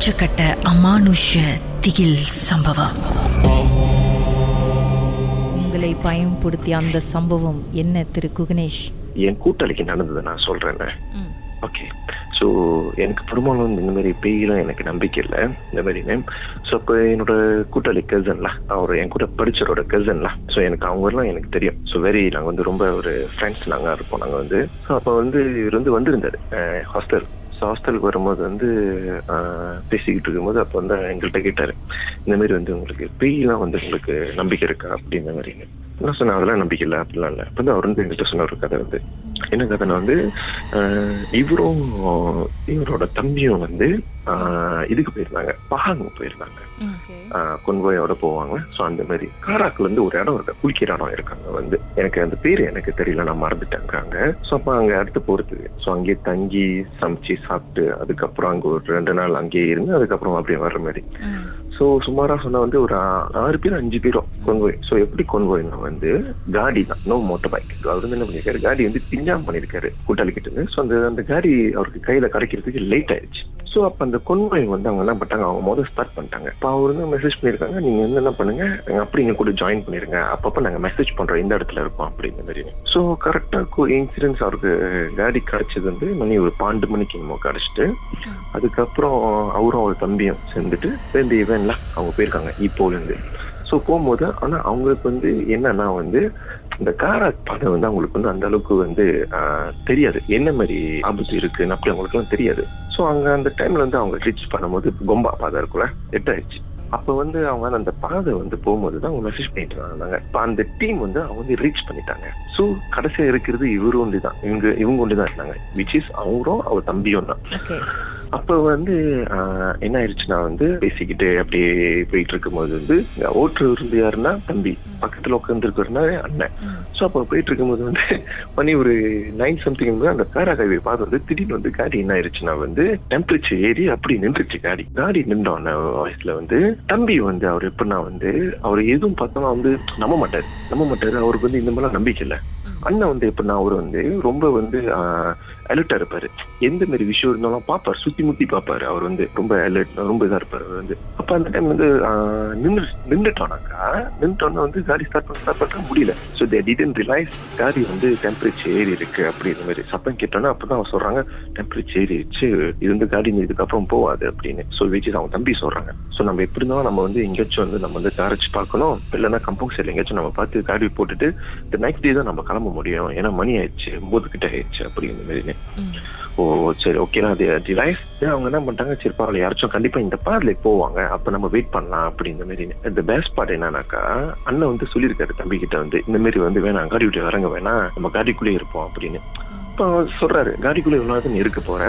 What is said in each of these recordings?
உச்சக்கட்ட அமானுஷ திகில் சம்பவம். உங்களை பயன்படுத்திய அந்த சம்பவம் என்ன திரு குகணேஷ் என் கூட்டாளிக்கு நடந்ததை நான் சொல்றேன். ஓகே ஸோ எனக்கு பெரும்பாலும் இந்த மாதிரி பேயெல்லாம் எனக்கு நம்பிக்கை இல்லை. இந்த மாதிரின்னு ஸோ அப்போ என்னோட கூட்டாளி கசன்லாம் அவர் என் கூட படிச்சவரோட கசன்லாம் ஸோ எனக்கு அவங்கெல்லாம் எனக்கு தெரியும். ஸோ வெரி நாங்கள் வந்து ரொம்ப ஒரு ஃப்ரெண்ட்ஸ் நாங்கள் இருப்போம் நாங்கள் வந்து. ஸோ அப்போ வந்து இவர் வந்து வந்திருந்தாரு ஹாஸ்டல் ஸோ ஹாஸ்டலுக்கு வரும்போது வந்து பேசிக்கிட்டு இருக்கும்போது அப்போ வந்து எங்கள்கிட்ட கேட்டார் இந்த மாதிரி வந்து உங்களுக்கு பேயெல்லாம் வந்து உங்களுக்கு நம்பிக்கை இருக்கா? அப்படின்ற மாதிரி. நான் சொன்னேன் அதெல்லாம் நம்பிக்கை இல்லை அப்படிலாம் இல்லை. அப்போ வந்து அவர் வந்து எங்கள்கிட்ட சொன்ன ஒரு கதை வந்து. என்ன கதைன்னா வந்து இவரும் இவரோட தம்பியும் வந்து இதுக்கு போயிருந்தாங்க பஹாங் போயிருந்தாங்க. கொன்வோயோட போவாங்க. ஸோ அந்த மாதிரி காராக்குல இருந்து ஒரு இடம் இருக்கு குளிக்கிற இடம் இருக்காங்க வந்து. எனக்கு அந்த பேர் எனக்கு தெரியல நான் மறந்துட்டேங்க ஸோ அப்போ அங்கே அடுத்து போறதுக்கு ஸோ அங்கேயே தங்கி சமைச்சு சாப்பிட்டு அதுக்கப்புறம் அங்கே ஒரு ரெண்டு நாள் அங்கேயே இருந்து அதுக்கப்புறம் அப்படியே வர்ற மாதிரி. ஸோ சுமாரா சொன்னா வந்து ஒரு ஆறு பேர் அஞ்சு பேரும் கொன்வோய் ஸோ எப்படி கொன்வோய்னா வந்து காடி தான். நோ மோட்டர் பைக் அவர் வந்து என்ன பண்ணிருக்காரு? காடி வந்து பிஞ்சாம் பண்ணிருக்காரு கூட்டாளி கிட்ட ஸோ அந்த அந்த காடி அவருக்கு கையில கிடைக்கிறதுக்கு லேட் ஆயிடுச்சு. ஸோ அப்போ அந்த கொன்வாய் வந்து அவங்க என்ன பண்ணிட்டாங்க அவங்க முதல் ஸ்டார்ட் பண்ணிட்டாங்க. இப்போ அவர் வந்து மெசேஜ் பண்ணியிருக்காங்க. நீங்கள் வந்து என்ன பண்ணுங்க? நாங்கள் அப்படி எங்க கூட ஜாயின் பண்ணிருங்க. அப்பப்போ நாங்கள் மெசேஜ் பண்ணுறோம் இந்த இடத்துல இருக்கோம் அப்படிங்கிற மாதிரி. ஸோ கரெக்டாக இன்சூரன்ஸ் அவருக்கு காடி கிடைச்சது வந்து மணி ஒரு பன்னெண்டு மணிக்கு நம்ம கிடச்சிட்டு அதுக்கப்புறம் அவரும் அவர் தம்பியும் சேர்ந்துட்டு இந்த இவன்ல அவங்க போயிருக்காங்க. இப்போலேருந்து. ஸோ போகும்போது ஆனால் அவங்களுக்கு வந்து என்னன்னா வந்து இந்த காராக் பாதை வந்து அவங்களுக்கு வந்து அந்த அளவுக்கு வந்து தெரியாது. என்ன மாதிரி ஆபத்து இருக்குன்னு அப்படி அவங்களுக்குலாம் தெரியாது. ஸோ அங்கே அந்த டைம்ல வந்து அவங்க ரீச் பண்ணும்போது கொம்பா பாதை இருக்குல்ல எட்டாயிடுச்சு அப்போ வந்து அவங்க அந்த பாதை வந்து போகும்போது தான் அவங்க மெசேஜ் பண்ணிட்டு இருந்தாங்க. இப்போ அந்த டீம் வந்து அவங்க வந்து ரீச் பண்ணிட்டாங்க. ஸோ கடைசியாக இருக்கிறது இவரு ஒண்டி தான் இவங்க இவங்க ஒண்டி தான் இருந்தாங்க. விச் இஸ் அவரும் அவர் தம்பியும் தான். அப்போ வந்து என்ன ஆயிடுச்சுன்னா வந்து பேசிக்கிட்டு அப்படியே போயிட்டு இருக்கும்போது வந்து ஓட்டு யாருன்னா தம்பி. பக்கத்துல உட்காந்துருக்கிறனா அண்ணன். ஸோ அப்போ போயிட்டு இருக்கும்போது வந்து மணி ஒரு நைன் சம்திங் அந்த பேராகாவை பார்த்து வந்து திடீர்னு வந்து காடி என்ன ஆயிடுச்சுன்னா வந்து டெம்பரேச்சர் ஏறி அப்படி நின்றுச்சு காடி. காடி நின்றோன்ன வயசுல வந்து தம்பி வந்து அவர் எப்படின்னா வந்து அவர் எதுவும் பார்த்தோம்னா வந்து நம்ப மாட்டார். நம்ப மாட்டாரு. அவருக்கு வந்து இந்த மாதிரிலாம் நம்பிக்கை இல்லை. அண்ணன் வந்து எப்படின்னா அவர் வந்து ரொம்ப வந்து அலர்ட்டா இருப்பாரு. எந்த மாதிரி விஷயம் இருந்தாலும் பார்ப்பார். சுத்தி முத்தி பார்ப்பாரு. அவர் வந்து ரொம்ப அலர்ட் ரொம்ப இதா இருப்பாரு. அவர் வந்து அப்ப அந்த டைம் வந்து நின்று நின்றுட்டோம்னாக்கா நின்றுட்டோம்னா வந்து காடி ஸ்டார்ட் பண்ண ஸ்டார்ட் பண்ண முடியல. ஸோ தே டிடன் ரிலைஸ் காடி வந்து டெம்பரேச்சர் ஏறி இருக்கு அப்படிங்கிற மாதிரி. சப்பம் கேட்டோன்னா அப்பதான் அவங்க சொல்றாங்க டெம்பரேச்சர் ஏறிடுச்சு இது வந்து காடி இதுக்கப்புறம் போகாது அப்படின்னு. ஸோ விச் அவங்க தம்பி சொல்றாங்க. ஸோ நம்ம எப்படி இருந்தாலும் நம்ம வந்து எங்கேயாச்சும் வந்து நம்ம வந்து காரைச்சு பார்க்கணும். இல்லைன்னா கம்பவுண்ட் சைடில் எங்கேயாச்சும் நம்ம பார்த்து காடி போட்டுட்டு இந்த நெக்ஸ்ட் டே தான் நம்ம கிளம்ப முடியும் ஏன்னா மணி ஆயிடுச்சு ஒன்பது கிட்ட ஆயிடுச்சு அப்படிங்கிற மாதிரி ஓ சரி ஓகே அது டிவைஸ் அவங்க என்ன பண்ணிட்டாங்க சரி பரவாயில்ல யாராச்சும் கண்டிப்பா இந்த பாதையில போவாங்க அப்ப நம்ம வெயிட் பண்ணலாம் அப்படிங்கிற மாதிரி இந்த பெஸ்ட் பார்ட் என்னன்னாக்கா அண்ணன் வந்து சொல்லியிருக்காரு தம்பி கிட்ட வந்து இந்த மாதிரி வந்து வேணாம் காடி விட்டு இறங்க வேணாம் நம்ம காடிக்குள்ளே இருப்போம் அப்படின்னு. இப்போ சொல்றாரு காடிக்குள்ளே நீ இருக்க போற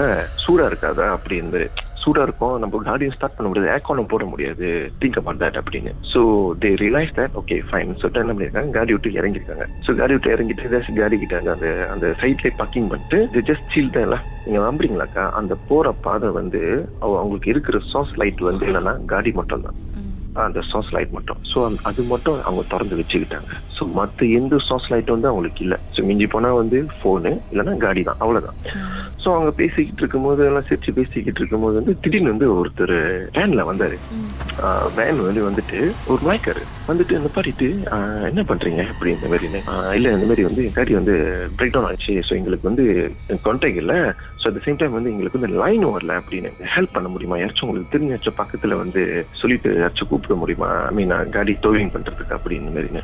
சூடா இருக்காதா அப்படின்னு சூடா இருக்கும் நம்ம காடியும் ஸ்டார்ட் பண்ண முடியாது ஏக்கானும் போட முடியாது திங்க் அபவுட் தட் அப்படின்னு. So they realise that okay fine சொல்லிட்டு என்ன பண்ணிருக்காங்க காடி விட்டு இறங்கிருக்காங்க ஸோ காடி விட்டு இறங்கிட்டு ஏதாச்சும் காடி கிட்ட அந்த- அந்த சைட்லேயே பார்க்கிங் பண்ணிட்டு ஜஸ்ட் சீல் தான் நீங்க நம்புறீங்களாக்கா? அந்த போற பாதை வந்து அவங்களுக்கு இருக்கிற சாஸ் லைட் வந்து என்னன்னா காடி மட்டும் தான் அந்த சாஸ் லைட் மட்டும். ஸோ அது மட்டும் அவங்க திறந்து வச்சுக்கிட்டாங்க. ஸோ மற்ற எந்த சாஸ் லைட்டும் வந்து அவங்களுக்கு இல்லை. ஸோ மிஞ்சி போனா வந்து ஃபோனு இல்லைன்னா காடி தான். அவ்வளவுதான். ஸோ அவங்க பேசிக்கிட்டு இருக்கும்போது எல்லாம் சிரிச்சு பேசிக்கிட்டு இருக்கும்போது வந்து திடீர்னு வந்து ஒருத்தர் வேன்ல வந்தாரு. வேன் வந்து வந்துட்டு ஒரு மயக்காரு வந்துட்டு இந்த பாடிட்டு ஆஹ், என்ன பண்றீங்க? அப்படி இந்த மாதிரி இல்ல இந்த மாதிரி வந்து காடி வந்து பிரேக் டவுன் ஆச்சு. ஸோ எங்களுக்கு வந்து கான்டாக்ட் இல்லை. ஸோ அட் சேம் டைம் வந்து எங்களுக்கு வந்து லைன் வரல அப்படின்னு ஹெல்ப் பண்ண முடியுமா? யாராச்சும் உங்களுக்கு தெரிஞ்சாச்சும் பக்கத்துல வந்து சொல்லிட்டு யாராச்சும் கூப்பிட முடியுமா ஐ மீன் காடி டோவிங் பண்றதுக்கு அப்படின்னு மாதிரிங்க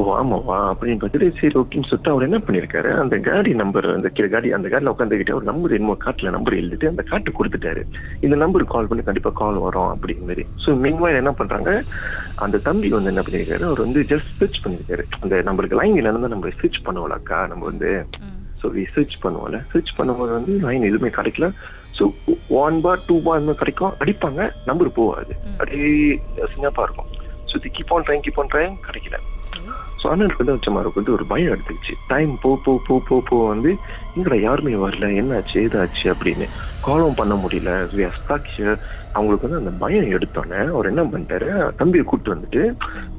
ஓ ஆமாவா அப்படின்னு பார்த்துட்டு சரி ஓகேன்னு சொல்லிட்டு அவர் என்ன பண்ணிருக்காரு அந்த காடி நம்பர் அந்த கீழே காடி அந்த காடியில் உட்காந்துக்கிட்டு அவர் நம்பர் என்னமோ காட்டுல நம்பர் எழுதிட்டு அந்த காட்டு கொடுத்துட்டாரு இந்த நம்பருக்கு கால் பண்ணி கண்டிப்பா கால் வரும் அப்படிங்கிற மாதிரி. ஸோ மீன்வாயில் என்ன பண்றாங்க? அந்த தம்பி வந்து என்ன பண்ணிருக்காரு? அவர் வந்து ஜஸ்ட் ஸ்விட்ச் பண்ணிருக்காரு. அந்த நம்மளுக்கு லைன் இல்லைன்னா நம்ம ஸ்விட்ச் பண்ணுவோம்லக்கா நம்ம வந்து ஸோ சர்ச் பண்ணுவோம்ல சர்ச் பண்ணும்போது வந்து லைன் எதுவுமே கிடைக்கல. So one bar two bar மாதிரி கிடைக்கும். அடிப்பாங்க நம்பர் போகாது. அப்படியே சிங்கப்பா இருக்கும். சுத்தி keep on trying keep on trying கிடைக்கல. ஸோ அண்ணனுக்கு வந்து வச்சமாருக்கு வந்து ஒரு பயம் எடுத்துக்கிச்சு. டைம் போ போ போ போ போ வந்து இங்கடா யாருமே வரல? என்னாச்சு? ஏதாச்சு? அப்படின்னு. காலம் பண்ண முடியல. அவங்களுக்கு வந்து அந்த பயம் எடுத்தோன்னே அவர் என்ன பண்ணிட்டாரு? தம்பியை கூப்பிட்டு வந்துட்டு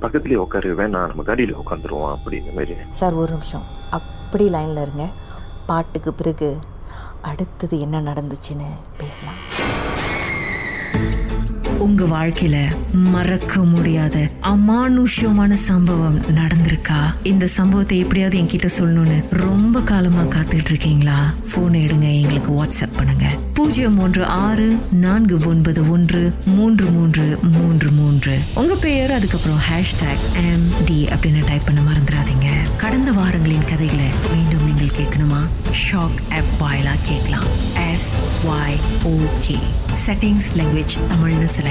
பக்கத்துலயே உட்காரு வேணாம் நம்ம காடியில உட்காந்துருவோம் அப்படிங்கிற மாதிரி. சார் ஒரு நிமிஷம். அப்படி லைனில் இருங்க. பாட்டுக்கு பிறகு அடுத்தது என்ன நடந்துச்சுன்னு பேசலாம். உங்க வாழ்க்கையில மறக்க முடியாத அமானுஷ்யமான சம்பவம் நடந்திருக்கா? இந்த சம்பவத்தை எப்படியாவது என்கிட்ட சொல்லணும்னு ரொம்ப காலமா காத்துட்டு இருக்கீங்களா போன் எடுங்க எங்களுக்கு வாட்ஸ்அப் பண்ணுங்க. பூஜ்ஜியம் மூன்று ஆறு நான்கு ஒன்பது ஒன்று மூன்று மூன்று மூன்று மூன்று. உங்க பெயர் அதுக்கப்புறம் ஹேஷ்டாக் எம் டி அப்படின்னு டைப் பண்ண மறந்துடாதீங்க. கடந்த வாரங்களின் கதைகளை மீண்டும் நீங்கள் கேட்கணுமா? ஷாக் ஆப் வாயிலா கேட்கலாம். S Y O K settings language தமிழ்னு சில